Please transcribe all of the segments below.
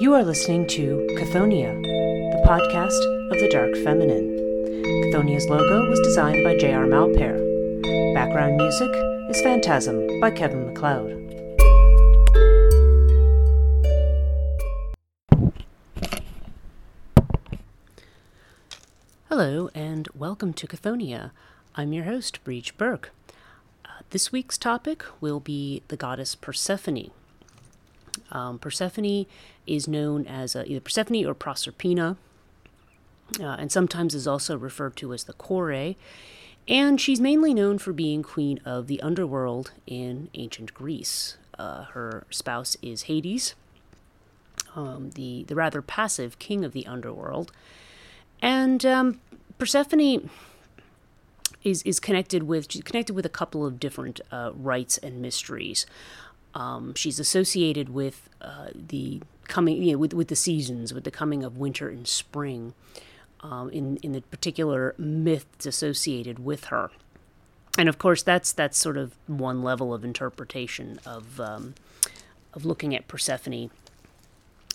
You are listening to Chthoniya, the podcast of the Dark Feminine. Chthoniya's logo was designed by J.R. Malpair. Background music is Phantasm by Kevin MacLeod. Hello, and welcome to Chthoniya. I'm your host, Breach Burke. Uh, this week's topic will be the goddess Persephone. Um, Persephone is known as uh, either Persephone or Proserpina, uh, and sometimes is also referred to as the Kore. And she's mainly known for being queen of the underworld in ancient Greece. Uh, her spouse is Hades, um, the, the rather passive king of the underworld. And um, Persephone is, is connected with connected with a couple of different uh, rites and mysteries. Um, she's associated with uh, the coming, you know, with, with the seasons, with the coming of winter and spring, um, in in the particular myths associated with her. And of course, that's that's sort of one level of interpretation of um, of looking at Persephone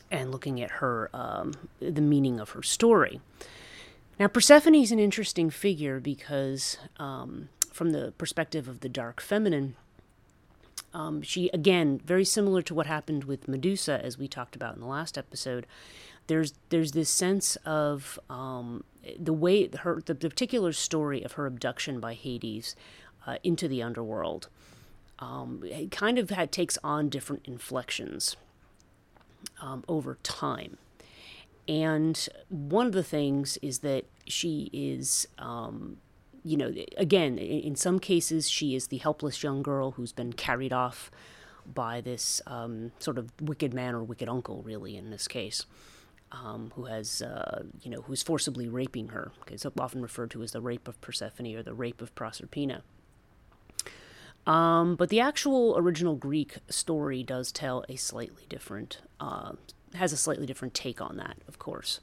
and looking at her um, the meaning of her story. Now, Persephone is an interesting figure because, um, from the perspective of the dark feminine, um, she, again, very similar to what happened with Medusa, as we talked about in the last episode. There's there's this sense of um, the way her the particular story of her abduction by Hades uh, into the underworld. Um, it kind of had, takes on different inflections um, over time. And one of the things is that she is um, you know, again, in some cases, she is the helpless young girl who's been carried off by this um, sort of wicked man or wicked uncle, really, in this case, um, who has, uh, you know, who's forcibly raping her. It's often referred to as the rape of Persephone or the rape of Proserpina. Um, but the actual original Greek story does tell a slightly different, uh, has a slightly different take on that, of course.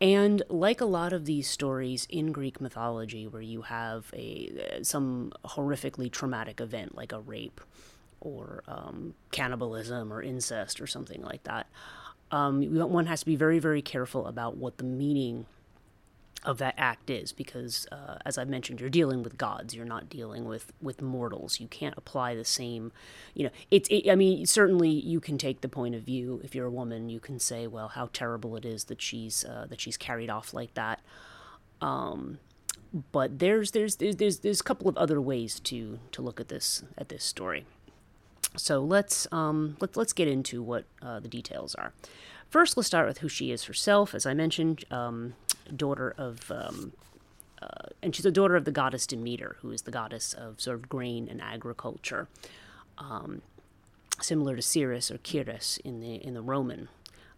And like a lot of these stories in Greek mythology, where you have a some horrifically traumatic event like a rape or um, cannibalism or incest or something like that, um, one has to be very very careful about what the meaning of that act is because uh, as I've mentioned you're dealing with gods. You're not dealing with with mortals. You can't apply the same you know it's it, i mean certainly you can take the point of view. If you're a woman you can say well how terrible it is that she's uh, that she's carried off like that. Um, but there's, there's there's there's a couple of other ways to to look at this at this story. So let's um let's let's get into what uh, the details are. First let's start with who she is herself. As i mentioned um, daughter of, um, uh, and she's a daughter of the goddess Demeter, who is the goddess of sort of grain and agriculture, um, similar to Ceres or Ceres in the in the Roman,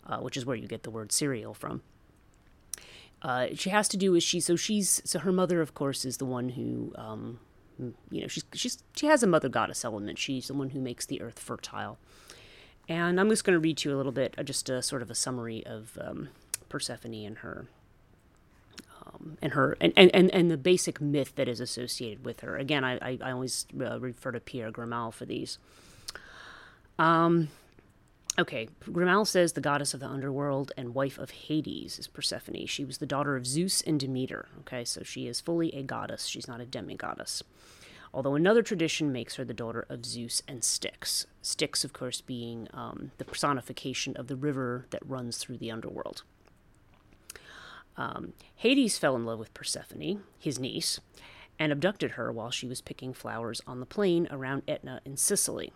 uh, which is where you get the word cereal from. Uh, she has to do with she so she's so her mother of course is the one who um, you know she's she's she has a mother goddess element. She's the one who makes the earth fertile. And I'm just going to read to you a little bit, uh, just a sort of a summary of um, Persephone and her um, and her and, and, and the basic myth that is associated with her. Again, I, I, I always uh, refer to Pierre Grimal for these. Um, okay, Grimal says the goddess of the underworld and wife of Hades is Persephone. She was the daughter of Zeus and Demeter. Okay, so she is fully a goddess. She's not a demigoddess. Although another tradition makes her the daughter of Zeus and Styx. Styx, of course, being um, the personification of the river that runs through the underworld. Um, Hades fell in love with Persephone, his niece, and abducted her while she was picking flowers on the plain around Etna in Sicily.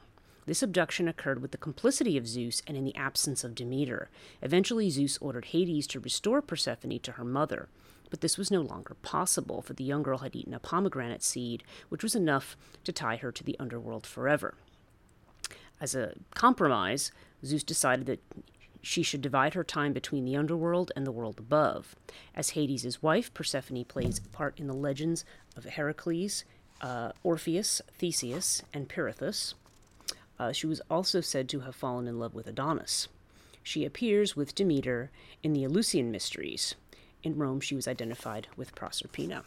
This abduction occurred with the complicity of Zeus and in the absence of Demeter. Eventually, Zeus ordered Hades to restore Persephone to her mother, but this was no longer possible, for the young girl had eaten a pomegranate seed, which was enough to tie her to the underworld forever. As a compromise, Zeus decided that she should divide her time between the underworld and the world above. As Hades' wife, Persephone plays a part in the legends of Heracles, uh, Orpheus, Theseus, and Pirithous. Uh, she was also said to have fallen in love with Adonis. She appears with Demeter in the Eleusinian Mysteries. In Rome, she was identified with Proserpina.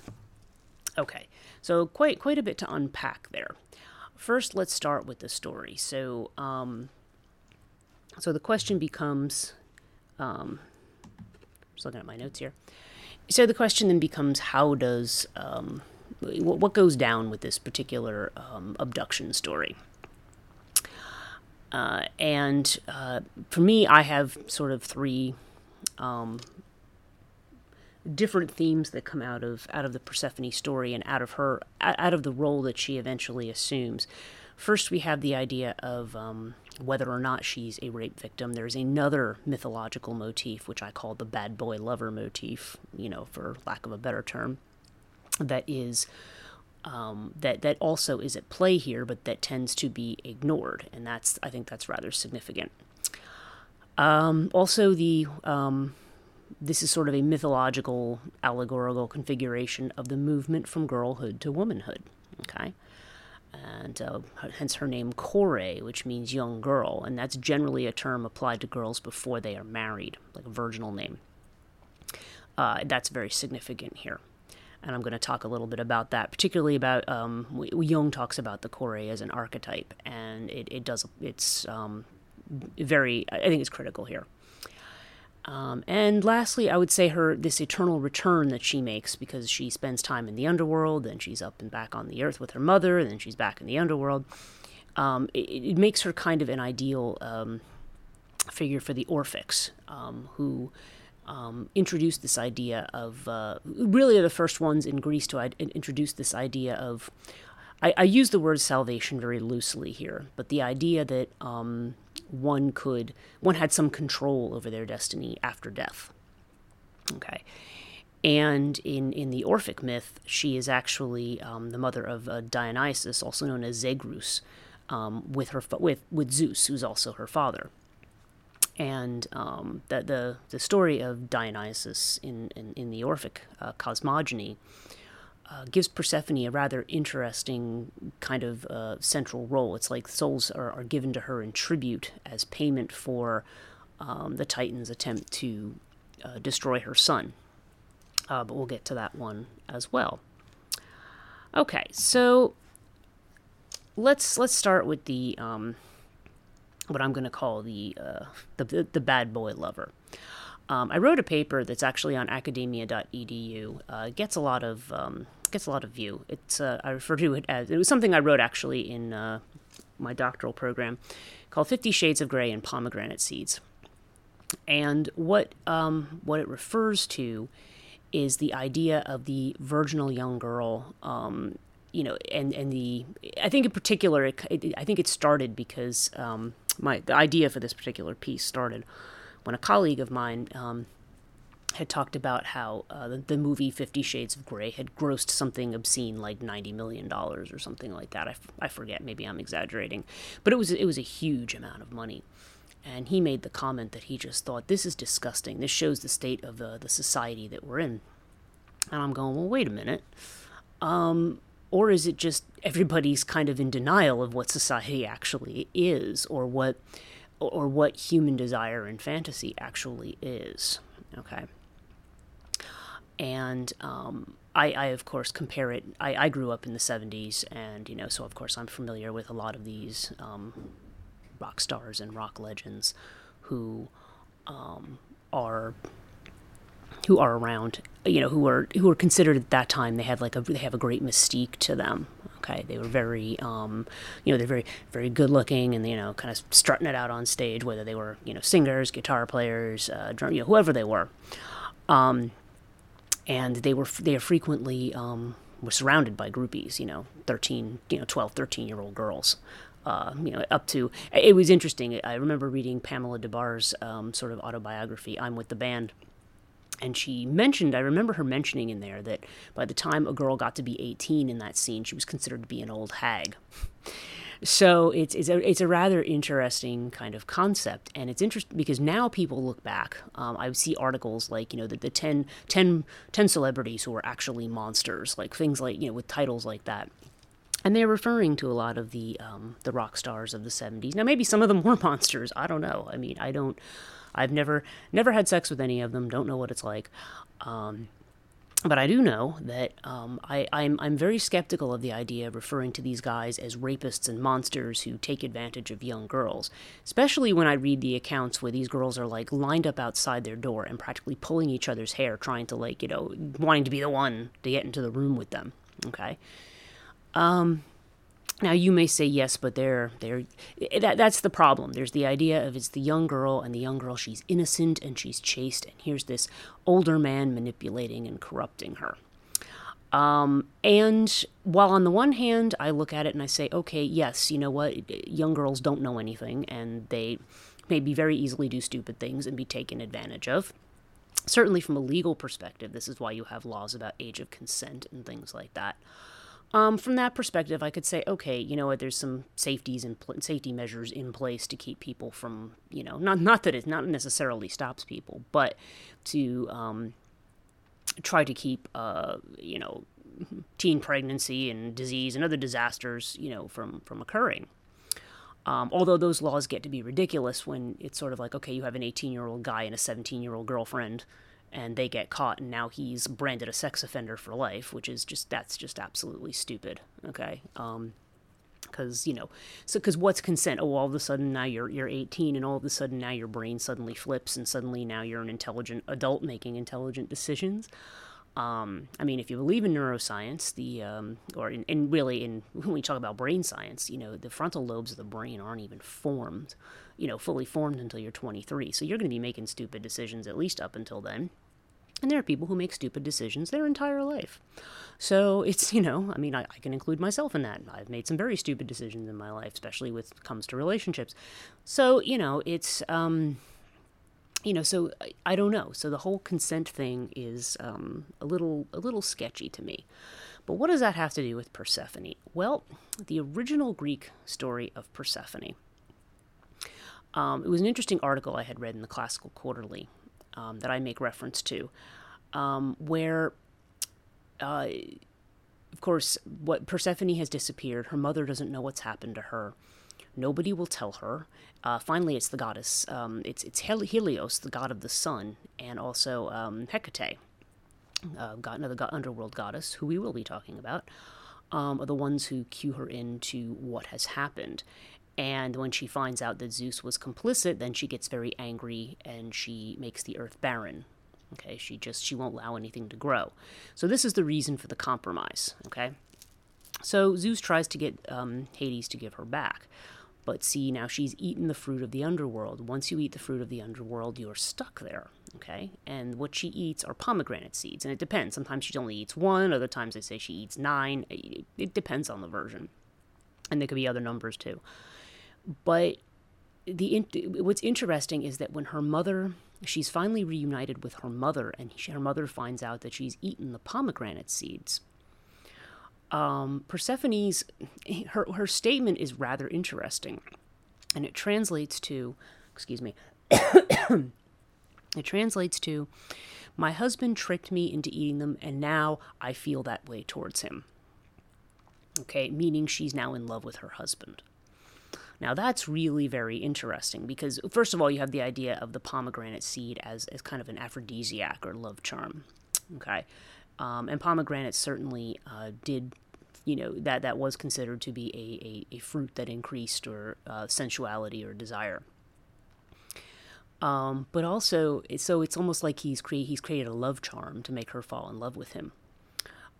Okay, so quite quite a bit to unpack there. First, let's start with the story. So, um, So the question becomes, um, just looking at my notes here. So the question then becomes, how does um, what goes down with this particular um, abduction story? Uh, and uh, for me, I have sort of three um, different themes that come out of out of the Persephone story and out of her out of the role that she eventually assumes. First, we have the idea of um, whether or not she's a rape victim. There's another mythological motif, which I call the bad boy lover motif, you know, for lack of a better term, that is um, that that also is at play here, but that tends to be ignored, and that's I think that's rather significant. Um, also, the um, this is sort of a mythological, allegorical configuration of the movement from girlhood to womanhood. And uh, hence her name Kore, which means young girl, and that's generally a term applied to girls before they are married, like a virginal name. Uh, that's very significant here. And I'm going to talk a little bit about that, particularly about um, Jung talks about the Kore as an archetype, and it, it does it's um, very I think it's critical here. Um, and lastly, I would say her this eternal return that she makes because she spends time in the underworld, then she's up and back on the earth with her mother, then she's back in the underworld. Um, it, it, makes her kind of an ideal um, figure for the Orphics, um, who um, introduced this idea of uh, really are the first ones in Greece to introduce this idea of. I, I, use the word salvation very loosely here, but the idea that um, one could one had some control over their destiny after death. Okay. And in, in the Orphic myth, she is actually um, the mother of uh, Dionysus, also known as Zagreus, um, with her with with Zeus, who's also her father. And um, the, the the story of Dionysus in in, in the Orphic uh, cosmogony uh, gives Persephone a rather interesting kind of uh, central role. It's like souls are, are, given to her in tribute as payment for um, the Titans' attempt to uh, destroy her son. Uh, but we'll get to that one as well. Okay, so let's let's start with the um, what I'm going to call the, uh, the, the bad boy lover. Um, I wrote a paper that's actually on academia.edu. Uh, gets a lot of um, gets a lot of view. It's uh, I refer to it as it was something I wrote actually in uh, my doctoral program called Fifty Shades of Grey and Pomegranate Seeds. And what um, what it refers to is the idea of the virginal young girl. Um, you know, and and the I think in particular, it, it, I think it started because um, my the idea for this particular piece started when a colleague of mine um, had talked about how uh, the, the, movie Fifty Shades of Grey had grossed something obscene like ninety million dollars or something like that. I, f- I forget, maybe I'm exaggerating, but it was it was a huge amount of money. And he made the comment that he just thought this is disgusting. This shows the state of the the society that we're in. And I'm going, well, wait a minute. Um, or is it just everybody's kind of in denial of what society actually is, or what, or what human desire and fantasy actually is? Okay and um, I, I, of course compare it. I, I, grew up in the '70s, and you know, so of course I'm familiar with a lot of these um, rock stars and rock legends who um, are who are around. You know, who are who are considered at that time. They have like a they have a great mystique to them. Okay, they were very, um, you know, they're very very good looking, and you know, kind of strutting it out on stage. Whether they were you know singers, guitar players, uh, drum, you know, whoever they were. Um, and they were they are frequently um, were surrounded by groupies. You know, thirteen, you know, 12, 13 year old girls. Uh, you know, up to it was interesting. I remember reading Pamela Des Barres' um, sort of autobiography, "I'm with the Band," and she mentioned. I remember her mentioning in there that by the time a girl got to be 18 in that scene, she was considered to be an old hag. So it's it's a it's a rather interesting kind of concept, and it's interesting because now people look back. Um, I see articles like you know the, the 10, 10, 10 celebrities who are actually monsters, like things like you know with titles like that. And they're referring to a lot of the um, the rock stars of the '70s. Now, maybe some of them were monsters. I don't know. I mean, I don't. I've never never had sex with any of them. Don't know what it's like. Um, but I do know that um, I, I'm, I'm very skeptical of the idea of referring to these guys as rapists and monsters who take advantage of young girls, especially when I read the accounts where these girls are like lined up outside their door and practically pulling each other's hair, trying to like, you know, wanting to be the one to get into the room with them. Okay. Um, now you may say yes, but they're they're that, that's the problem. There's the idea of it's the young girl and the young girl she's innocent and she's chaste, and here's this older man manipulating and corrupting her. Um, and while on the one hand I look at it and I say, okay, yes, you know what, young girls don't know anything and they may be very easily do stupid things and be taken advantage of. Certainly, from a legal perspective, this is why you have laws about age of consent and things like that. Um, from that perspective, I could say, okay, you know what? There's some safeties and pl- safety measures in place to keep people from, you know, not not that it not necessarily stops people, but to um, try to keep, uh, you know, teen pregnancy and disease and other disasters, you know, from from occurring. Um, although those laws get to be ridiculous when it's sort of like, okay, you have an 18 year old guy and a 17 year old girlfriend and they get caught and now he's branded a sex offender for life which is just that's just absolutely stupid okay? Um because you know so because what's consent? Oh all of a sudden now you're you're 18 and all of a sudden now your brain suddenly flips and suddenly now you're an intelligent adult making intelligent decisions. Um, I mean, if you believe in neuroscience, the um, or in, in really in when we talk about brain science, you know, the frontal lobes of the brain aren't even formed, you know, fully formed until you're 23. So you're going to be making stupid decisions at least up until then. And there are people who make stupid decisions their entire life. So it's, you know, I mean, I, I, can include myself in that. I've made some very stupid decisions in my life, especially with comes to relationships. So, you know, it's, um, you know, so I, I don't know. So the whole consent thing is um, a little, a little sketchy to me. But what does that have to do with Persephone? Well, the original Greek story of Persephone. Um, it was an interesting article I had read in the Classical Quarterly um, that I make reference to, um, where, uh, of course, what Persephone has disappeared. Her mother doesn't know what's happened to her. Nobody will tell her. Uh, finally, it's the goddess. Um, it's it's Helios, the god of the sun, and also um, Hecate, uh, god, another god, underworld goddess, who we will be talking about. Um, are the ones who cue her into what has happened. And when she finds out that Zeus was complicit, then she gets very angry and she makes the earth barren. Okay, she just she won't allow anything to grow. So this is the reason for the compromise. Okay, so Zeus tries to get um, Hades to give her back, but see now she's eaten the fruit of the underworld. Once you eat the fruit of the underworld, you're stuck there. Okay, and what she eats are pomegranate seeds, and it depends. Sometimes she only eats one. Other times they say she eats nine. It, it depends on the version, and there could be other numbers too. But the what's interesting is that when her mother she's finally reunited with her mother and she, her mother finds out that she's eaten the pomegranate seeds um, persephone's her, her statement is rather interesting. And it translates to excuse me it translates to my husband tricked me into eating them and now i feel that way towards him. Okay meaning she's now in love with her husband now, that's really very interesting because, first of all, you have the idea of the pomegranate seed as, as kind of an aphrodisiac or love charm. Okay. Um, and pomegranate certainly uh, did, you know, that, that was considered to be a, a, a fruit that increased or uh, sensuality or desire. Um, but also, so it's almost like he's, cre- he's created a love charm to make her fall in love with him.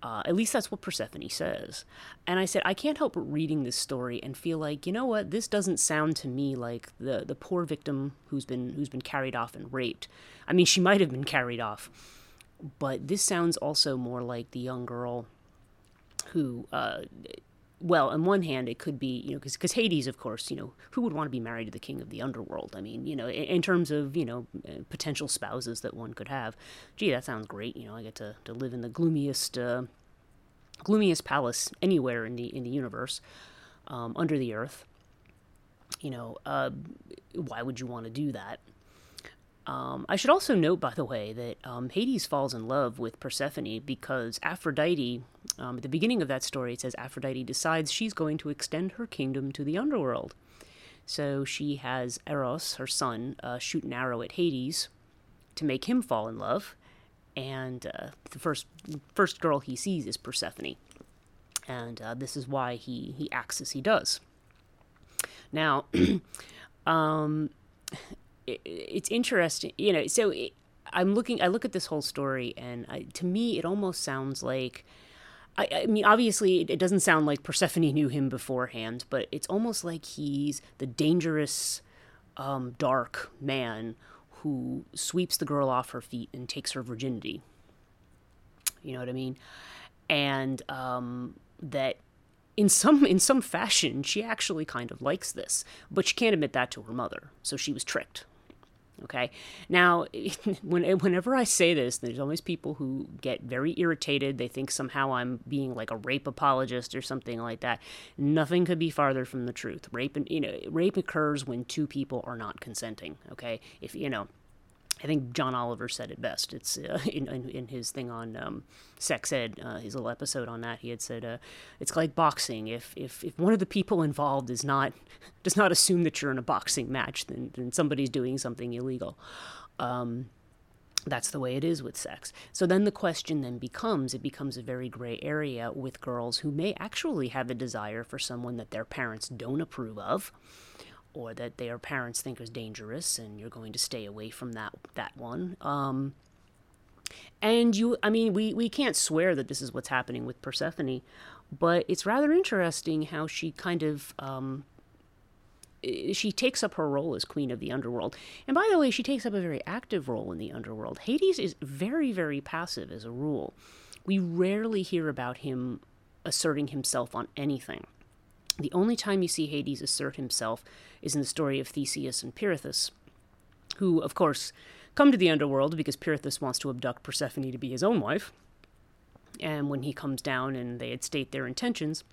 Uh, at least that's what Persephone says. And I said, I can't help reading this story and feel like, you know what, this doesn't sound to me like the, the poor victim who's been who's been carried off and raped. I mean, she might have been carried off, but this sounds also more like the young girl who uh, well, on one hand, it could be, you know, because Hades, of course, you know, who would want to be married to the king of the underworld? I mean, you know, in, in, terms of, you know, uh, potential spouses that one could have. Gee, that sounds great. You know, I get to, to live in the gloomiest, uh, gloomiest palace anywhere in the in the universe, um, under the earth. You know, uh, why would you want to do that? Um, I should also note, by the way, that um, Hades falls in love with Persephone because Aphrodite, um, at the beginning of that story, it says Aphrodite decides she's going to extend her kingdom to the underworld. So she has Eros, her son, uh, shoot an arrow at Hades to make him fall in love. and uh, the first first girl he sees is Persephone, and uh, this is why he he acts as he does. Now, um, it, it's interesting, you know. So it, I'm looking, I look at this whole story, and I, to me, it almost sounds like. I, I mean, obviously, it, doesn't sound like Persephone knew him beforehand, but it's almost like he's the dangerous, um, dark man who sweeps the girl off her feet and takes her virginity. You know what I mean? And um, that in some in some fashion she actually kind of likes this, but she can't admit that to her mother, so she was tricked. Okay. Now, when, whenever I say this, there's always people who get very irritated. They think somehow I'm being like a rape apologist or something like that. Nothing could be farther from the truth. Rape, you know, rape occurs when two people are not consenting. Okay. If you know, I think John Oliver said it best. It's uh, in, in, in his thing on um, sex ed, uh, his little episode on that. He had said uh, it's like boxing. If, if if one of the people involved is not does not assume that you're in a boxing match, then, then somebody's doing something illegal. Um, that's the way it is with sex. So then the question then becomes it becomes a very gray area with girls who may actually have a desire for someone that their parents don't approve of or that their parents think is dangerous and you're going to stay away from that that one. Um, and you i mean we we can't swear that this is what's happening with persephone but it's rather interesting how she kind of um, she takes up her role as queen of the underworld. And by the way she takes up a very active role in the underworld. Hades is very very passive as a rule. We rarely hear about him asserting himself on anything the only time you see Hades assert himself is in the story of Theseus and Pirithous, who, of course, come to the underworld because Pirithous wants to abduct Persephone to be his own wife. And when he comes down and they had state their intentions,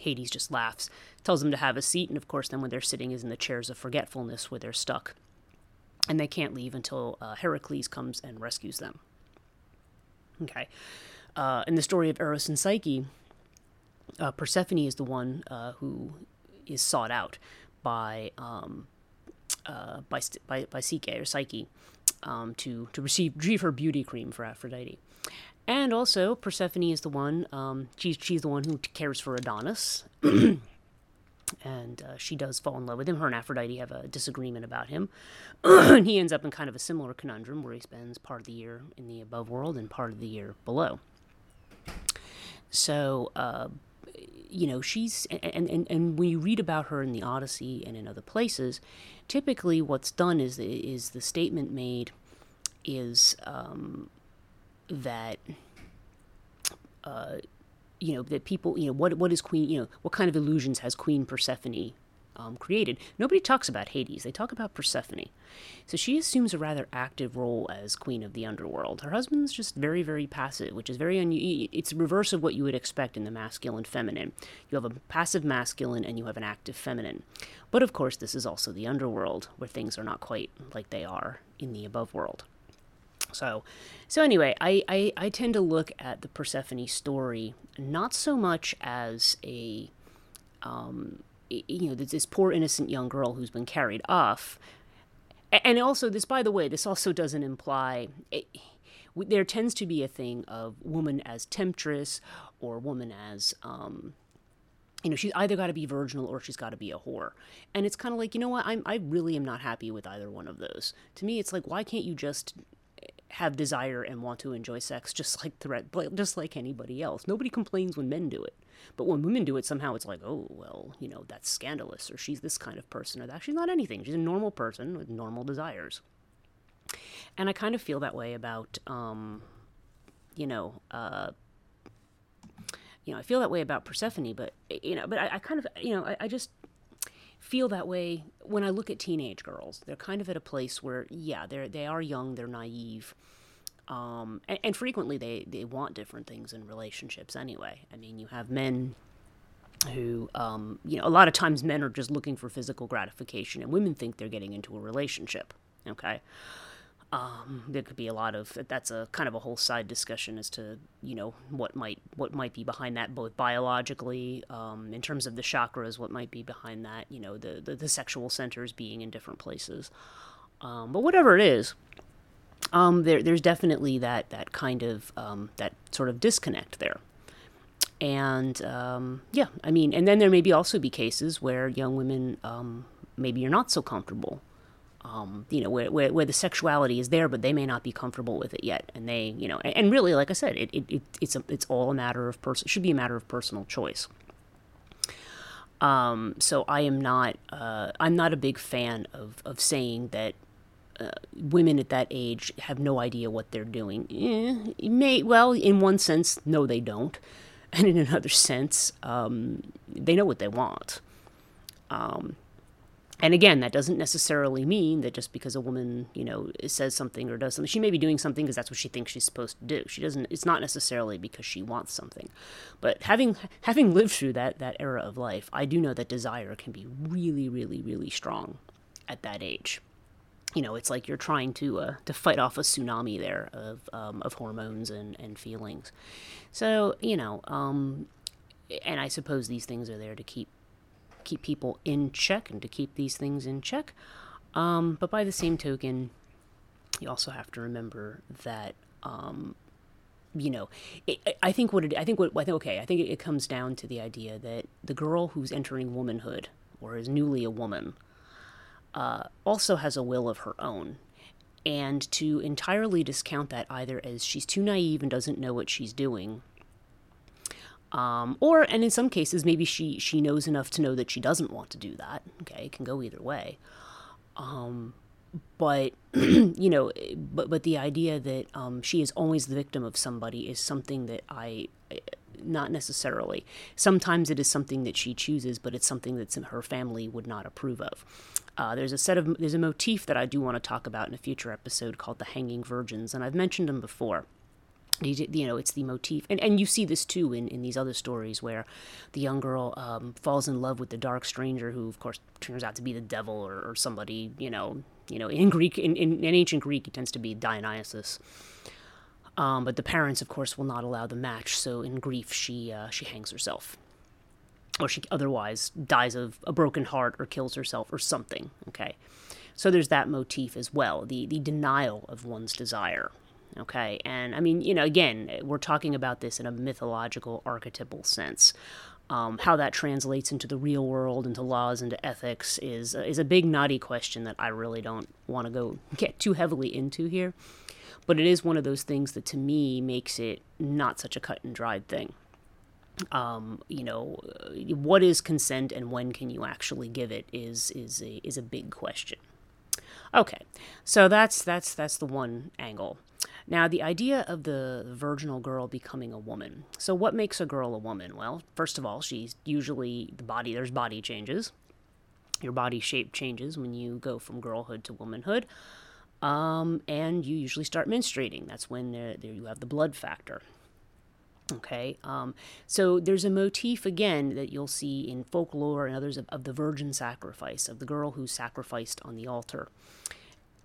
Hades just laughs, tells them to have a seat, and of course, then when they're sitting is in the chairs of forgetfulness where they're stuck. And they can't leave until uh, Heracles comes and rescues them. Okay. Uh, in the story of Eros and Psyche, uh, Persephone is the one uh, who is sought out by um, uh, by, by by Psyche or Psyche um, to to receive retrieve her beauty cream for Aphrodite. And also, Persephone is the one. Um, she's she's the one who cares for Adonis, and uh, she does fall in love with him. Her and Aphrodite have a disagreement about him, and he ends up in kind of a similar conundrum where he spends part of the year in the above world and part of the year below. So, uh, you know, she's and, and and when you read about her in the Odyssey and in other places, typically what's done is is the statement made is um, that uh, you know that people you know what what is Queen you know what kind of illusions has Queen Persephone um, created. Nobody talks about Hades. They talk about Persephone. So she assumes a rather active role as queen of the underworld. Her husband's just very, very passive, which is very unusual. It's the reverse of what you would expect in the masculine feminine. You have a passive masculine and you have an active feminine. But of course, this is also the underworld, where things are not quite like they are in the above world. So, so anyway, I, I, I tend to look at the Persephone story not so much as a um, you know, this poor innocent young girl who's been carried off. And also, this, by the way, this also doesn't imply. It, there tends to be a thing of woman as temptress or woman as um, you know she's either got to be virginal or she's got to be a whore and it's kind of like you know what I'm, i really am not happy with either one of those to me it's like why can't you just have desire and want to enjoy sex just like threat just like anybody else. Nobody complains when men do it. But when women do it somehow it's like oh well you know that's scandalous or she's this kind of person or that. She's not anything. She's a normal person with normal desires. And i kind of feel that way about um you know uh you know i feel that way about persephone but you know but i, I kind of you know I, I just feel that way when I look at teenage girls. They're kind of at a place where, yeah, they're they are young, they're naive, um, and, and, frequently they they want different things in relationships anyway. I mean, you have men who, um, you know, a lot of times men are just looking for physical gratification, and women think they're getting into a relationship. Okay, um, there could be a lot of that's a kind of a whole side discussion as to you know what might what might be behind that both biologically um, in terms of the chakras what might be behind that you know the the, the sexual centers being in different places um, but whatever it is um, there, there's definitely that that kind of um, that sort of disconnect there. And um, yeah, I mean, and then there maybe also be cases where young women maybe you're not so comfortable. Um, you know, where, where, where the sexuality is there, but they may not be comfortable with it yet, and they, you know, and, and really, like I said, it, it, it it's a, it's all a matter of person. Should be a matter of personal choice. Um, so I am not uh, I'm not a big fan of of saying that uh, women at that age have no idea what they're doing. Eh, may well, in one sense, no, they don't, and in another sense, um, they know what they want. And again, that doesn't necessarily mean that just because a woman, you know, says something or does something, she may be doing something because that's what she thinks she's supposed to do. She doesn't. It's not necessarily because she wants something. But having having lived through that that era of life, I do know that desire can be really, really, really strong at that age. You know, it's like you're trying to uh, to fight off a tsunami there of um, of hormones and and feelings. So you know, um, and I suppose these things are there to keep keep people in check and to keep these things in check. Um, but by the same token, you also have to remember that um, you know, it, I think what it, I think what I think okay, I think it, it, comes down to the idea that the girl who's entering womanhood or is newly a woman uh, also has a will of her own, and to entirely discount that either as she's too naive and doesn't know what she's doing, um, or, and in some cases, maybe she, she knows enough to know that she doesn't want to do that. Okay, it can go either way. Um, but, you know, but, but the idea that um, she is always the victim of somebody is something that I, not necessarily. Sometimes it is something that she chooses, but it's something that her family would not approve of. Uh, there's a set of there's a motif that I do want to talk about in a future episode called the Hanging Virgins, and I've mentioned them before you know it's the motif. And, and you see this too in, in these other stories where the young girl um, falls in love with the dark stranger who of course turns out to be the devil or, or somebody you know you know in greek in, in, in ancient greek it tends to be dionysus. Um, but the parents of course will not allow the match so in grief she uh, she hangs herself. Or she otherwise dies of a broken heart or kills herself or something okay? So there's that motif as well the the denial of one's desire Okay. And I mean, you know, again, we're talking about this in a mythological, archetypal sense. Um, how that translates into the real world, into laws, into ethics is is a big knotty question that I really don't want to go get too heavily into here. But it is one of those things that to me makes it not such a cut and dried thing. Um, you know, what is consent and when can you actually give it is is a is a big question. Okay, so that's that's that's the one angle. Now, the idea of the virginal girl becoming a woman. So, what makes a girl a woman? Well, first of all, she's usually the body, there's body changes. Your body shape changes when you go from girlhood to womanhood. Um, and you usually start menstruating. That's when there, there you have the blood factor. Okay, um, so there's a motif again that you'll see in folklore and others of, of the virgin sacrifice, of the girl who sacrificed on the altar.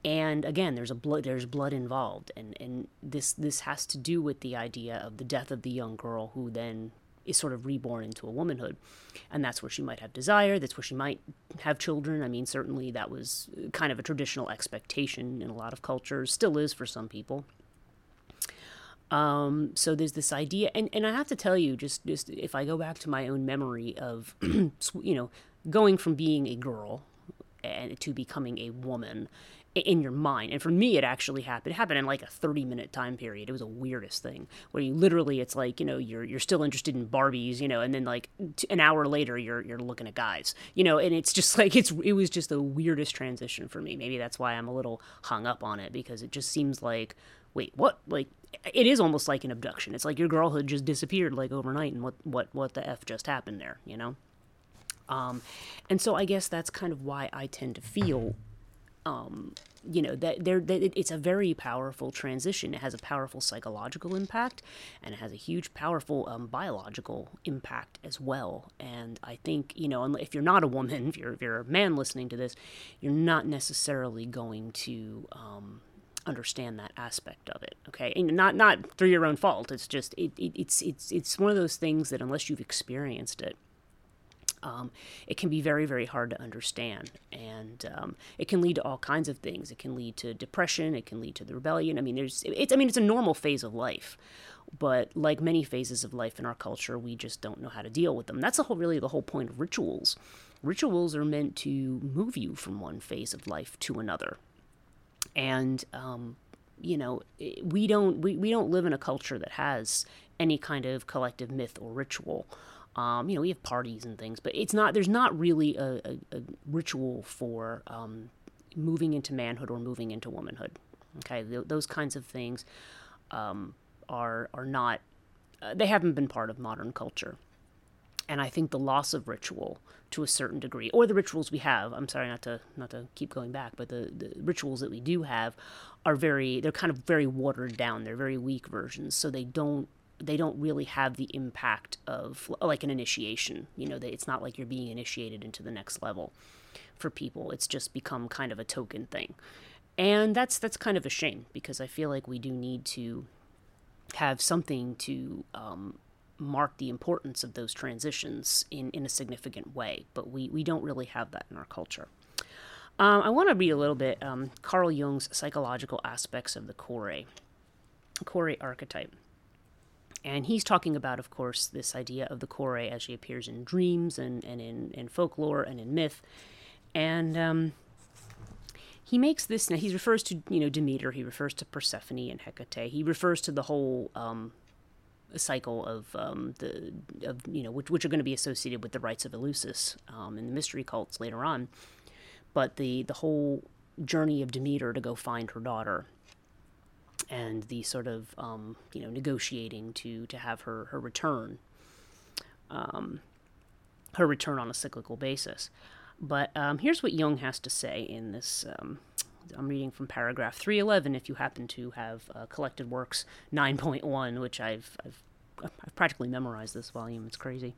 And again there's a blood there's blood involved and and this this has to do with the idea of the death of the young girl who then is sort of reborn into a womanhood. And that's where she might have desire that's where she might have children. I mean certainly that was kind of a traditional expectation in a lot of cultures still is for some people um, so there's this idea and, and i have to tell you just just if i go back to my own memory of you know going from being a girl and to becoming a woman in your mind. And for me, it actually happened. It happened in like a 30 minute time period. It was the weirdest thing where you literally, it's like, you know, you're, you're still interested in Barbies, you know, and then like t- an hour later, you're, you're looking at guys, you know, and it's just like, it's, it was just the weirdest transition for me. Maybe that's why I'm a little hung up on it because it just seems like, wait, what? Like, it is almost like an abduction. It's like your girlhood just disappeared like overnight and what, what, what the F just happened there, you know? Um, and so I guess that's kind of why I tend to feel um, you know that there it's a very powerful transition it has a powerful psychological impact and it has a huge powerful um, biological impact as well and i think you know if you're not a woman if you're, if you're a man listening to this you're not necessarily going to um, understand that aspect of it okay and not not through your own fault it's just it, it, it's it's it's one of those things that unless you've experienced it um, it can be very, very hard to understand. And um, it can lead to all kinds of things. It can lead to depression. It can lead to the rebellion. I mean, there's, it's, I mean, it's a normal phase of life. But like many phases of life in our culture, we just don't know how to deal with them. That's the whole, really, the whole point of rituals. Rituals are meant to move you from one phase of life to another. And um, you know, we don't we, we don't live in a culture that has any kind of collective myth or ritual. Um, you know, we have parties and things, but it's not. There's not really a, a, a ritual for um, moving into manhood or moving into womanhood. Okay, Th- those kinds of things um, are are not. Uh, they haven't been part of modern culture, and I think the loss of ritual to a certain degree, or the rituals we have. I'm sorry not to not to keep going back, but the, the rituals that we do have are very. They're kind of very watered down. They're very weak versions, so they don't they don't really have the impact of like an initiation. You know, it's not like you're being initiated into the next level for people. It's just become kind of a token thing. And that's that's kind of a shame because I feel like we do need to have something to um, mark the importance of those transitions in, in a significant way, but we, we don't really have that in our culture. Um, I want to read a little bit um, Carl Jung's psychological aspects of the Kore, Kore archetype. And he's talking about, of course, this idea of the Kore as she appears in dreams and, and in, in folklore and in myth. And um, he makes this, now he refers to, you know, Demeter, he refers to Persephone and Hecate, he refers to the whole um, cycle of um, the, of, you know, which, which are going to be associated with the rites of Eleusis um, and the mystery cults later on. But the, the whole journey of Demeter to go find her daughter and the sort of um, you know negotiating to to have her her return, um, her return on a cyclical basis. But um, here's what Jung has to say in this. Um, I'm reading from paragraph 311. If you happen to have uh, collected works 9.1, which I've, I've I've practically memorized this volume. It's crazy.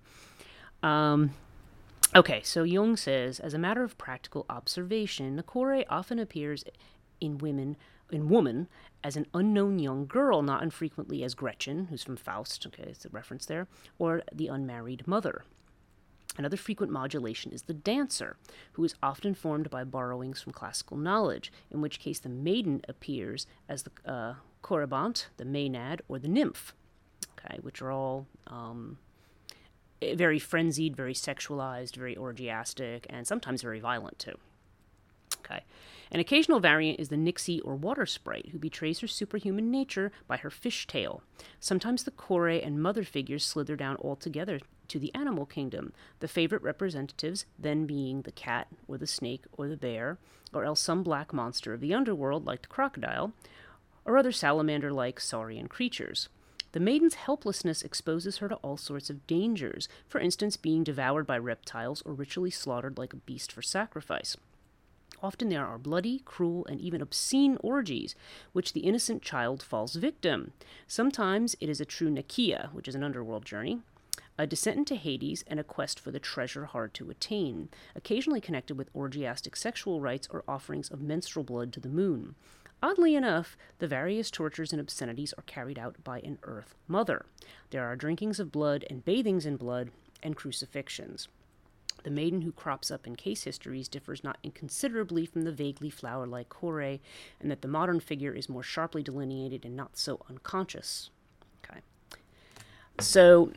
Um, okay, so Jung says, as a matter of practical observation, the Kore often appears in women in woman as an unknown young girl, not infrequently as Gretchen, who's from Faust, okay, it's a reference there, or the unmarried mother. Another frequent modulation is the dancer, who is often formed by borrowings from classical knowledge, in which case the maiden appears as the uh, the Maenad, or the nymph, okay, which are all um, very frenzied, very sexualized, very orgiastic, and sometimes very violent too. Okay. An occasional variant is the Nixie or water sprite, who betrays her superhuman nature by her fish tail. Sometimes the Kore and mother figures slither down altogether to the animal kingdom, the favorite representatives then being the cat, or the snake, or the bear, or else some black monster of the underworld like the crocodile, or other salamander like saurian creatures. The maiden's helplessness exposes her to all sorts of dangers, for instance, being devoured by reptiles or ritually slaughtered like a beast for sacrifice. Often there are bloody, cruel, and even obscene orgies, which the innocent child falls victim. Sometimes it is a true Nekyia, which is an underworld journey, a descent into Hades, and a quest for the treasure hard to attain, occasionally connected with orgiastic sexual rites or offerings of menstrual blood to the moon. Oddly enough, the various tortures and obscenities are carried out by an Earth Mother. There are drinkings of blood and bathings in blood and crucifixions. The maiden who crops up in case histories differs not inconsiderably from the vaguely flower like Kore, and that the modern figure is more sharply delineated and not so unconscious. Okay. So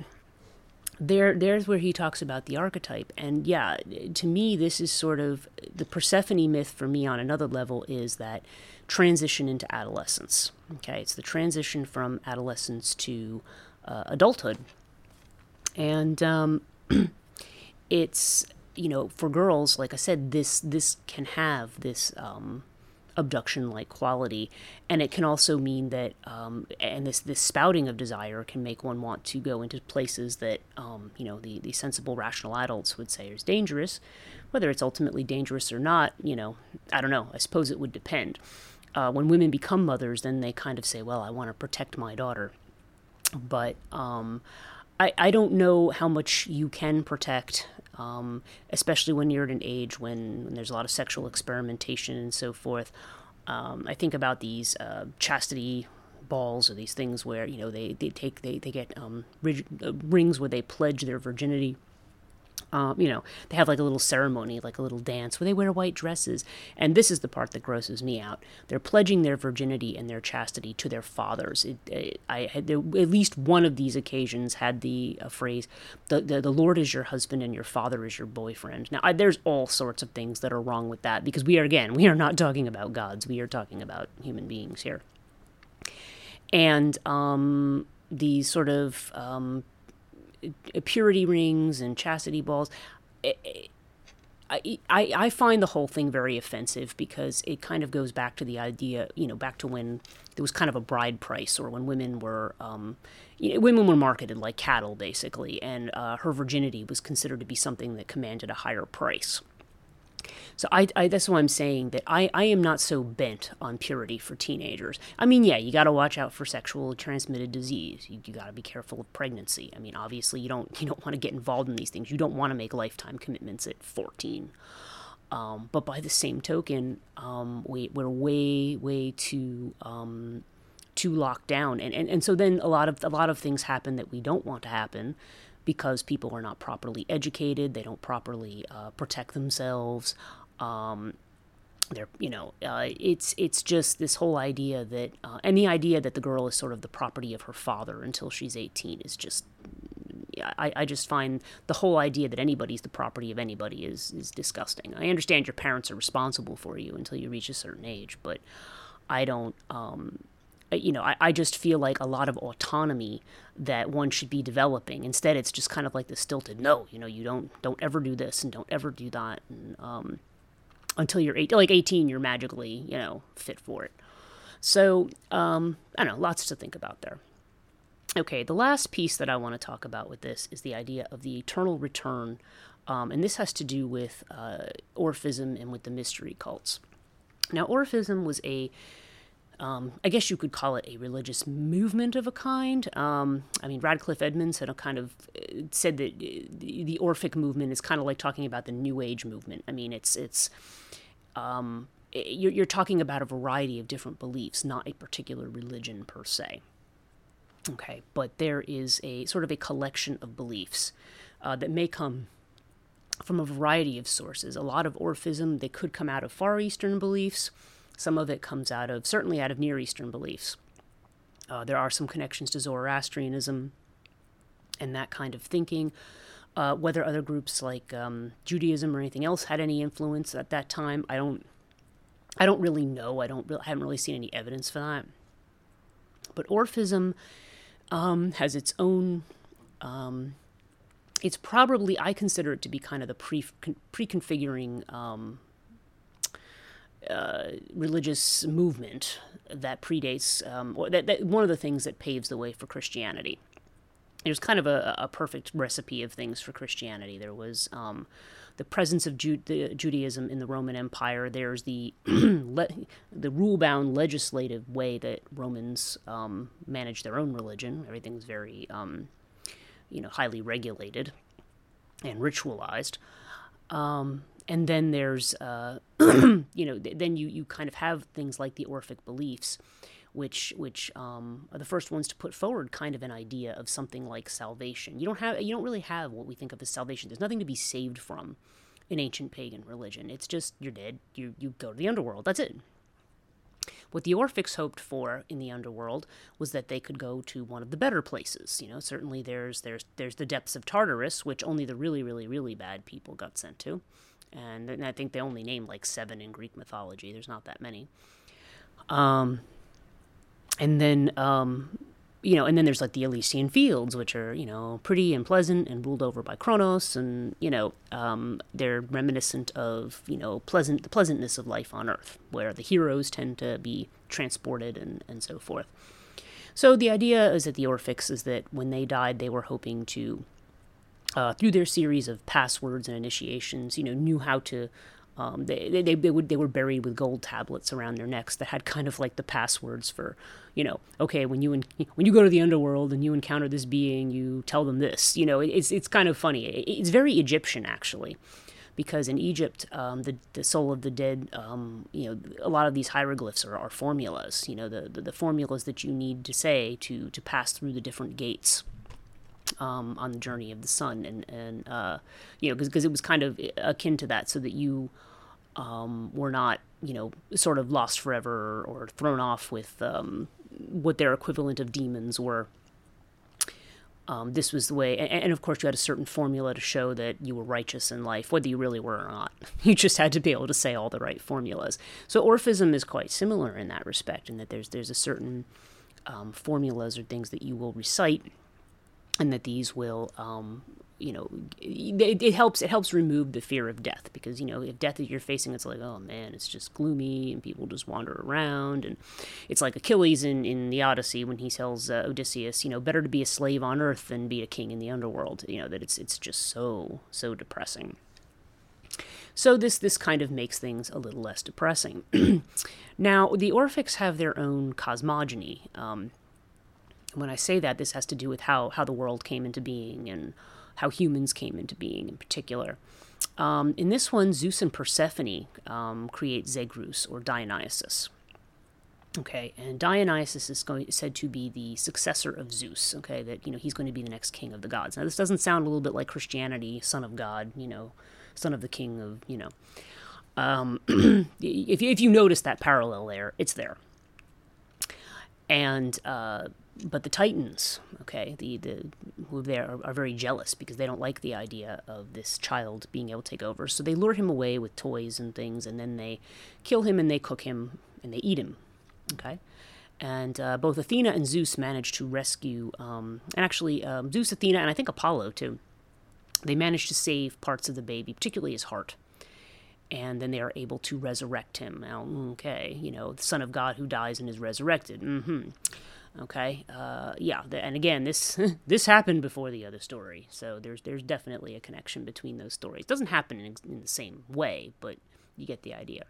there there's where he talks about the archetype. And yeah to me this is sort of the persephone myth for me on another level is that transition into adolescence okay? It's the transition from adolescence to uh, adulthood. And um, it's you know for girls like i said this this can have this um, abduction like quality. And it can also mean that um, and this this spouting of desire can make one want to go into places that um, you know the, the sensible rational adults would say is dangerous. Whether it's ultimately dangerous or not you know i don't know. I suppose it would depend. Uh, when women become mothers then they kind of say well i want to protect my daughter. But um, I, I don't know how much you can protect um, especially when you're at an age when, when, there's a lot of sexual experimentation and so forth. Um, I think about these uh, chastity balls or these things where you know they, they take they, they get um, rig- uh, rings where they pledge their virginity Um, you know, they have like a little ceremony, like a little dance where they wear white dresses. And this is the part that grosses me out. They're pledging their virginity and their chastity to their fathers. It, it, I had there, at least one of these occasions had the uh, phrase, the, the, the Lord is your husband and your father is your boyfriend. Now, I, there's all sorts of things that are wrong with that because we are, again, we are not talking about gods. We are talking about human beings here. And um, these sort of um, purity rings and chastity balls. I, I, I find the whole thing very offensive because it kind of goes back to the idea, you know, back to when there was kind of a bride price or when women were, um, you know, women were marketed like cattle basically, and uh, her virginity was considered to be something that commanded a higher price. So I, I, that's why I'm saying that I, I am not so bent on purity for teenagers. I mean, yeah, you got to watch out for sexual transmitted disease. You, you got to be careful of pregnancy. I mean, obviously, you don't you don't want to get involved in these things. You don't want to make lifetime commitments at 14. Um, but by the same token, um, we, we're way way too um, too locked down, and, and and so then a lot of a lot of things happen that we don't want to happen because people are not properly educated, they don't properly uh, protect themselves. Um, they're, you know, uh, it's it's just this whole idea that, uh, and the idea that the girl is sort of the property of her father until she's 18 is just, I, I just find the whole idea that anybody's the property of anybody is is disgusting. I understand your parents are responsible for you until you reach a certain age, but I don't. Um, you know, I, I just feel like a lot of autonomy that one should be developing. Instead, it's just kind of like the stilted, no, you know, you don't don't ever do this and don't ever do that. And, um, until you're eight, like 18, you're magically, you know, fit for it. So, um, I don't know, lots to think about there. Okay, the last piece that I want to talk about with this is the idea of the eternal return. Um, and this has to do with uh, Orphism and with the mystery cults. Now, Orphism was a um, I guess you could call it a religious movement of a kind. Um, I mean, Radcliffe Edmonds had kind of uh, said that uh, the, the Orphic movement is kind of like talking about the New Age movement. I mean, it's it's um, you're, you're talking about a variety of different beliefs, not a particular religion per se. Okay, but there is a sort of a collection of beliefs uh, that may come from a variety of sources. A lot of Orphism, they could come out of Far Eastern beliefs. Some of it comes out of, certainly out of Near Eastern beliefs. Uh, there are some connections to Zoroastrianism and that kind of thinking. Uh, whether other groups like um, Judaism or anything else had any influence at that time, I don't. I don't really know. I don't. Really, I haven't really seen any evidence for that. But Orphism um, has its own. Um, it's probably I consider it to be kind of the pre pre-configuring um, uh, religious movement that predates, um, or that, that, one of the things that paves the way for Christianity. It was kind of a, a perfect recipe of things for Christianity. There was um, the presence of Ju- the Judaism in the Roman Empire. There's the le- the rule-bound legislative way that Romans um, their own religion. Everything's very, um, you know, highly regulated and ritualized. Um, and then there's uh, you know then you you kind of have things like the orphic beliefs which which um, are the first ones to put forward kind of an idea of something like salvation. You don't have you don't really have what we think of as salvation. There's nothing to be saved from in ancient pagan religion. It's just you're dead. You you go to the underworld. That's it. What the Orphics hoped for in the underworld was that they could go to one of the better places. You know, certainly there's there's there's the depths of Tartarus, which only the really really really bad people got sent to and I think they only name like seven in Greek mythology. There's not that many. Um, and then um, you know, and then there's like the Elysian fields, which are you know pretty and pleasant and ruled over by Kronos, and you know um, they're reminiscent of you know pleasant the pleasantness of life on Earth, where the heroes tend to be transported and and so forth. So the idea is that the Orphics is that when they died, they were hoping to uh, through their series of passwords and initiations, you know, knew how to. Um, they, they, they, would, they were buried with gold tablets around their necks that had kind of like the passwords for, you know, okay, when you when you go to the underworld and you encounter this being, you tell them this. You know, it's it's kind of funny. It's very Egyptian actually, because in Egypt, um, the the soul of the dead, um, you know, a lot of these hieroglyphs are, are formulas. You know, the, the, the formulas that you need to say to to pass through the different gates um, on the journey of the sun, and and uh, you know because it was kind of akin to that, so that you um, were not you know sort of lost forever or thrown off with um, what their equivalent of demons were. Um, this was the way, and, and, of course, you had a certain formula to show that you were righteous in life, whether you really were or not. You just had to be able to say all the right formulas. So Orphism is quite similar in that respect, in that there's there's a certain um, formulas or things that you will recite, and that these will um, you know it, it, helps it helps remove the fear of death because you know if death is you're facing it's like oh man it's just gloomy and people just wander around. And it's like achilles in, in the odyssey when he tells uh, odysseus you know better to be a slave on earth than be a king in the underworld you know that it's it's just so so depressing. So this this kind of makes things a little less depressing. Now the orphics have their own cosmogony um, when I say that, this has to do with how, how the world came into being and how humans came into being in particular. Um, in this one, Zeus and Persephone um, create Zagreus or Dionysus. Okay, and Dionysus is going, said to be the successor of Zeus. Okay, that you know he's going to be the next king of the gods. Now this doesn't sound a little bit like Christianity, son of God, you know, son of the king of you know. Um, if if you notice that parallel there, it's there. And uh, but the Titans, okay, the the who there are, are, very jealous because they don't like the idea of this child being able to take over. So they lure him away with toys and things, and then they kill him and they cook him and they eat him, okay. And uh, both Athena and Zeus manage to rescue, um, and actually um, Zeus, Athena, and I think Apollo too. They manage to save parts of the baby, particularly his heart and then they are able to resurrect him. Now, okay, you know, the Son of God who dies and is resurrected. Mm-hmm. Okay, uh, yeah, the, and again, this this happened before the other story, so there's there's definitely a connection between those stories. It doesn't happen in, in the same way, but you get the idea.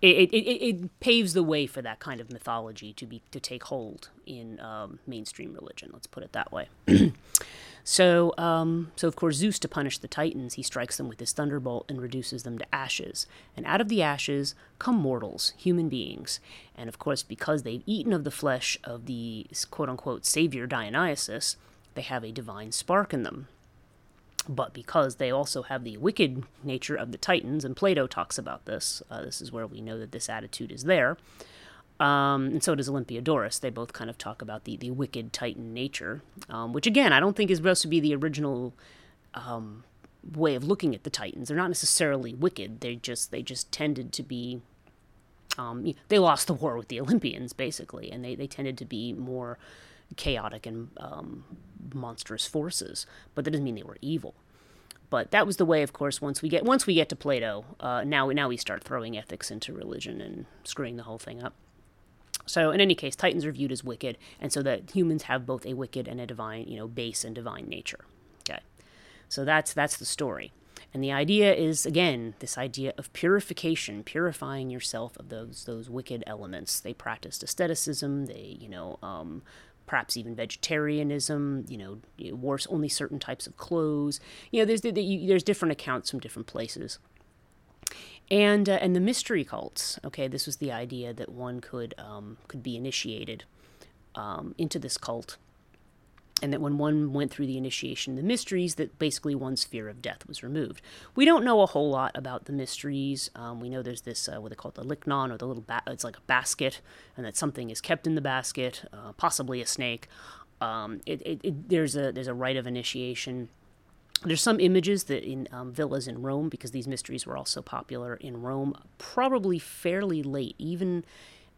It, it, it, paves the way for that kind of mythology to be to take hold in um, mainstream religion. Let's put it that way. So, um, so of course, Zeus, to punish the Titans, he strikes them with his thunderbolt and reduces them to ashes. And out of the ashes come mortals, human beings. And of course, because they've eaten of the flesh of the quote unquote savior Dionysus, they have a divine spark in them. But because they also have the wicked nature of the Titans, and Plato talks about this, uh, this is where we know that this attitude is there. Um, and so does Olympiodorus. They both kind of talk about the, the wicked Titan nature, um, which again, I don't think is supposed to be the original um, way of looking at the Titans. They're not necessarily wicked. They just they just tended to be. Um, they lost the war with the Olympians basically, and they, they tended to be more chaotic and um, monstrous forces. But that doesn't mean they were evil but that was the way of course once we get once we get to plato uh, now now we start throwing ethics into religion and screwing the whole thing up so in any case, Titans are viewed as wicked, and so that humans have both a wicked and a divine, you know, base and divine nature. Okay, so that's that's the story, and the idea is again this idea of purification, purifying yourself of those those wicked elements. They practiced asceticism. They you know. Um, perhaps even vegetarianism, you know, wore only certain types of clothes. You know, there's there's different accounts from different places and uh, and the mystery cults. Okay, this was the idea that one could um, could be initiated um, into this cult, and that when one went through the initiation, the mysteries, that basically one's fear of death was removed. We don't know a whole lot about the mysteries. Um, we know there's this uh, what they call the liknon, or the little ba- it's like a basket, and that something is kept in the basket, uh, possibly a snake. Um, it, it, it, there's a there's a rite of initiation there's some images that in um, villas in Rome, because these mysteries were also popular in Rome, probably fairly late, even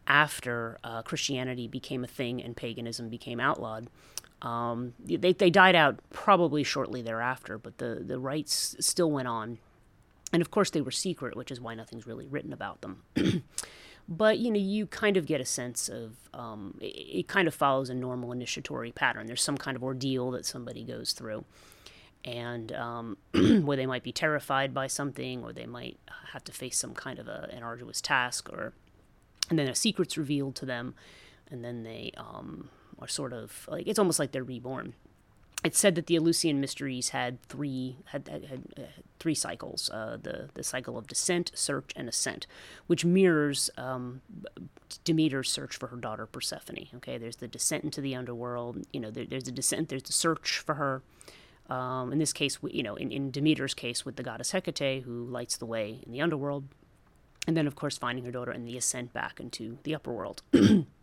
after uh, Christianity became a thing and paganism became outlawed. Um, they, they died out probably shortly thereafter, but the, the rites still went on. And of course, they were secret, which is why nothing's really written about them. but you know, you kind of get a sense of um, it, it kind of follows a normal initiatory pattern. There's some kind of ordeal that somebody goes through and um, where they might be terrified by something or they might have to face some kind of a, an arduous task or and then a secret's revealed to them and then they um, are sort of like it's almost like they're reborn it's said that the Eleusinian Mysteries had three had, had, had uh, three cycles: uh, the the cycle of descent, search, and ascent, which mirrors um, Demeter's search for her daughter Persephone. Okay, there's the descent into the underworld. You know, there, there's a descent. There's the search for her. Um, in this case, you know, in, in Demeter's case, with the goddess Hecate, who lights the way in the underworld, and then of course finding her daughter in the ascent back into the upper world.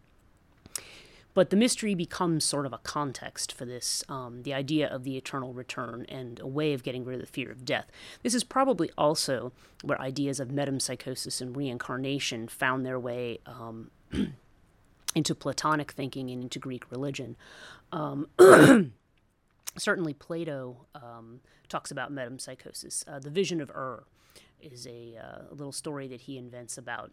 But the mystery becomes sort of a context for this um, the idea of the eternal return and a way of getting rid of the fear of death. This is probably also where ideas of metempsychosis and reincarnation found their way. Um, into Platonic thinking and into Greek religion. Um, certainly, Plato um, talks about metempsychosis. Uh, the vision of Ur is a, uh, a, little story that he invents about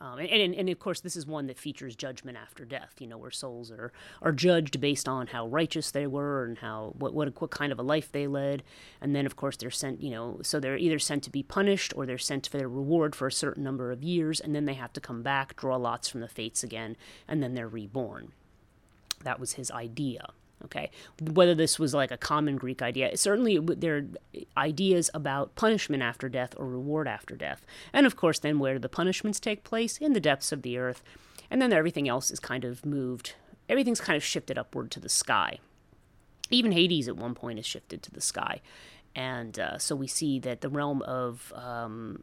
um, and, and, and, of course, this is one that features judgment after death, you know, where souls are, are judged based on how righteous they were and how what, what, what kind of a life they led. And then, of course, they're sent, you know, so they're either sent to be punished or they're sent for their reward for a certain number of years. And then they have to come back, draw lots from the fates again, and then they're reborn. That was his idea. Okay, whether this was like a common Greek idea, certainly there are ideas about punishment after death or reward after death, and of course, then where the punishments take place? In the depths of the earth, and then everything else is kind of moved. Everything's kind of shifted upward to the sky. Even Hades at one point is shifted to the sky, and uh, so we see that the realm of um,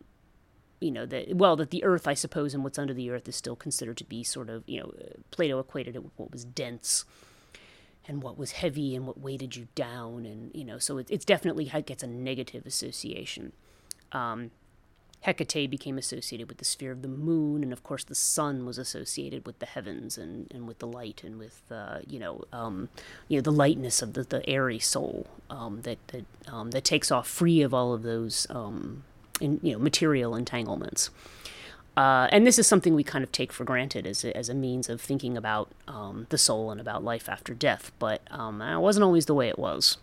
you know that well that the earth i suppose and what's under the earth is still considered to be sort of you know plato equated it with what was dense and what was heavy and what weighted you down and you know so it, it's definitely it gets a negative association. Um, hecate became associated with the sphere of the moon and of course the sun was associated with the heavens and, and with the light and with uh, you know um, you know the lightness of the, the airy soul um, that that um, that takes off free of all of those um, in, you know material entanglements uh, and this is something we kind of take for granted as a, as a means of thinking about um, the soul and about life after death, but um, it wasn't always the way it was.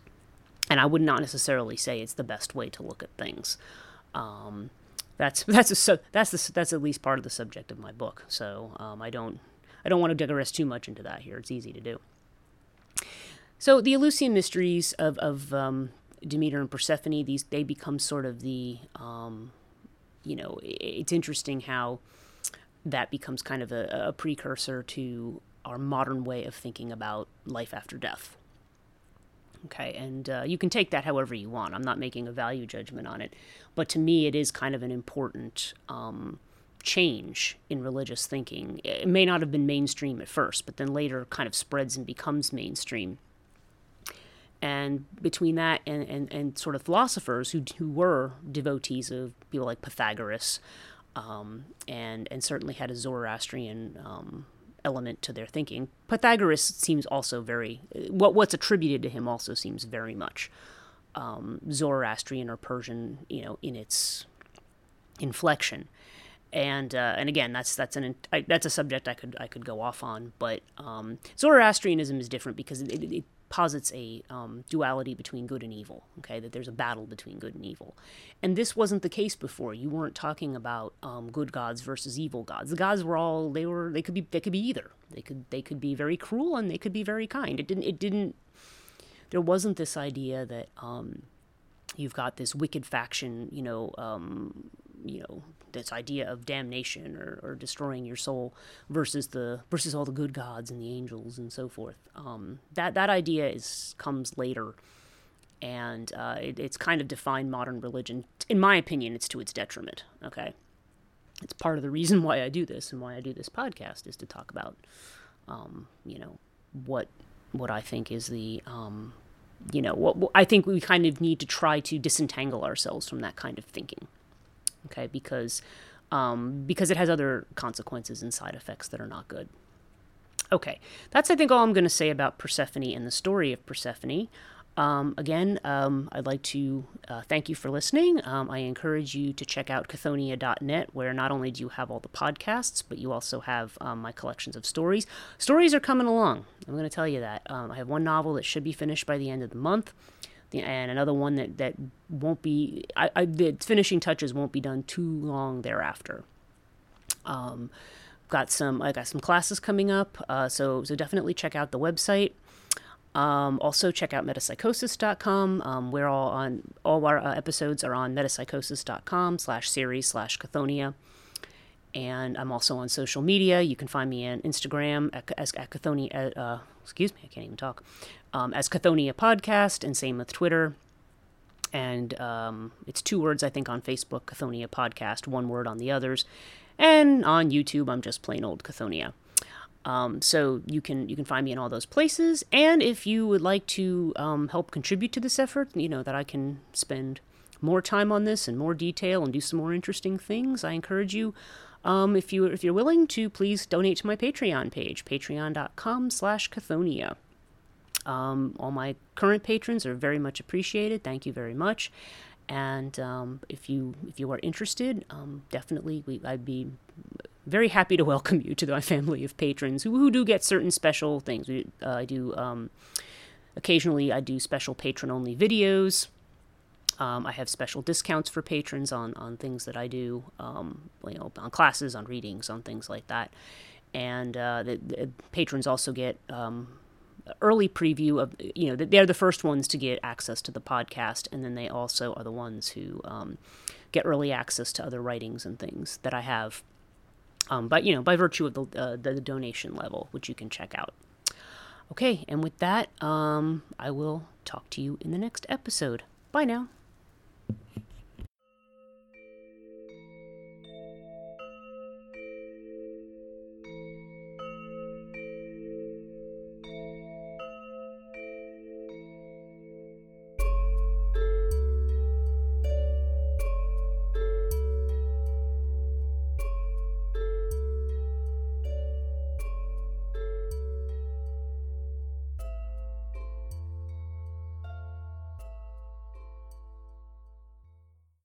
And I would not necessarily say it's the best way to look at things. Um, that's that's a, that's the, that's at least part of the subject of my book. So um, I don't I don't want to digress too much into that here. It's easy to do. So the Eleusinian mysteries of of um, Demeter and Persephone these they become sort of the um, you know, it's interesting how that becomes kind of a, a precursor to our modern way of thinking about life after death. Okay, and uh, you can take that however you want. I'm not making a value judgment on it, but to me, it is kind of an important um, change in religious thinking. It may not have been mainstream at first, but then later kind of spreads and becomes mainstream and between that and, and, and sort of philosophers who, who were devotees of people like Pythagoras um, and, and certainly had a Zoroastrian um, element to their thinking. Pythagoras seems also very, what, what's attributed to him also seems very much um, Zoroastrian or Persian, you know, in its inflection. And uh, and again, that's that's an I, that's a subject I could I could go off on, but um, Zoroastrianism is different because it, it, posits a um, duality between good and evil, okay, that there's a battle between good and evil. And this wasn't the case before. You weren't talking about um, good gods versus evil gods. The gods were all they were they could be they could be either. They could they could be very cruel and they could be very kind. It didn't it didn't there wasn't this idea that um, you've got this wicked faction, you know, um, you know, this idea of damnation or, or destroying your soul versus the versus all the good gods and the angels and so forth. Um, that that idea is comes later, and uh, it, it's kind of defined modern religion. In my opinion, it's to its detriment. Okay, it's part of the reason why I do this and why I do this podcast is to talk about, um, you know, what what I think is the um, you know what I think we kind of need to try to disentangle ourselves from that kind of thinking okay because um, because it has other consequences and side effects that are not good okay that's i think all i'm going to say about persephone and the story of persephone um, again, um, I'd like to uh, thank you for listening. Um, I encourage you to check out Chthonia.net, where not only do you have all the podcasts, but you also have um, my collections of stories. Stories are coming along. I'm going to tell you that. Um, I have one novel that should be finished by the end of the month and another one that, that won't be I, I, the finishing touches won't be done too long thereafter um, got some i got some classes coming up uh, so so definitely check out the website Um, also, check out metapsychosis.com. Um, we're all on all our uh, episodes are on metapsychosis.com slash series slash Chthonia. And I'm also on social media. You can find me on Instagram at, as at Chthonia. Uh, excuse me, I can't even talk. Um, as Chthonia Podcast, and same with Twitter. And um, it's two words, I think, on Facebook, Chthonia Podcast, one word on the others. And on YouTube, I'm just plain old Chthonia. Um, so you can you can find me in all those places. And if you would like to um, help contribute to this effort, you know that I can spend more time on this and more detail and do some more interesting things. I encourage you, um, if you if you're willing to, please donate to my Patreon page, patreon.com/slash Chthonia. Um, all my current patrons are very much appreciated. Thank you very much. And um, if you if you are interested, um, definitely we, I'd be very happy to welcome you to my family of patrons who, who do get certain special things. We, uh, I do um, occasionally I do special patron only videos. Um, I have special discounts for patrons on, on things that I do, um, you know, on classes, on readings, on things like that. And uh, the, the, patrons also get um, early preview of, you know, they're the first ones to get access to the podcast, and then they also are the ones who um, get early access to other writings and things that I have um, but you know by virtue of the, uh, the, the donation level, which you can check out. Okay, and with that, um, I will talk to you in the next episode. Bye now.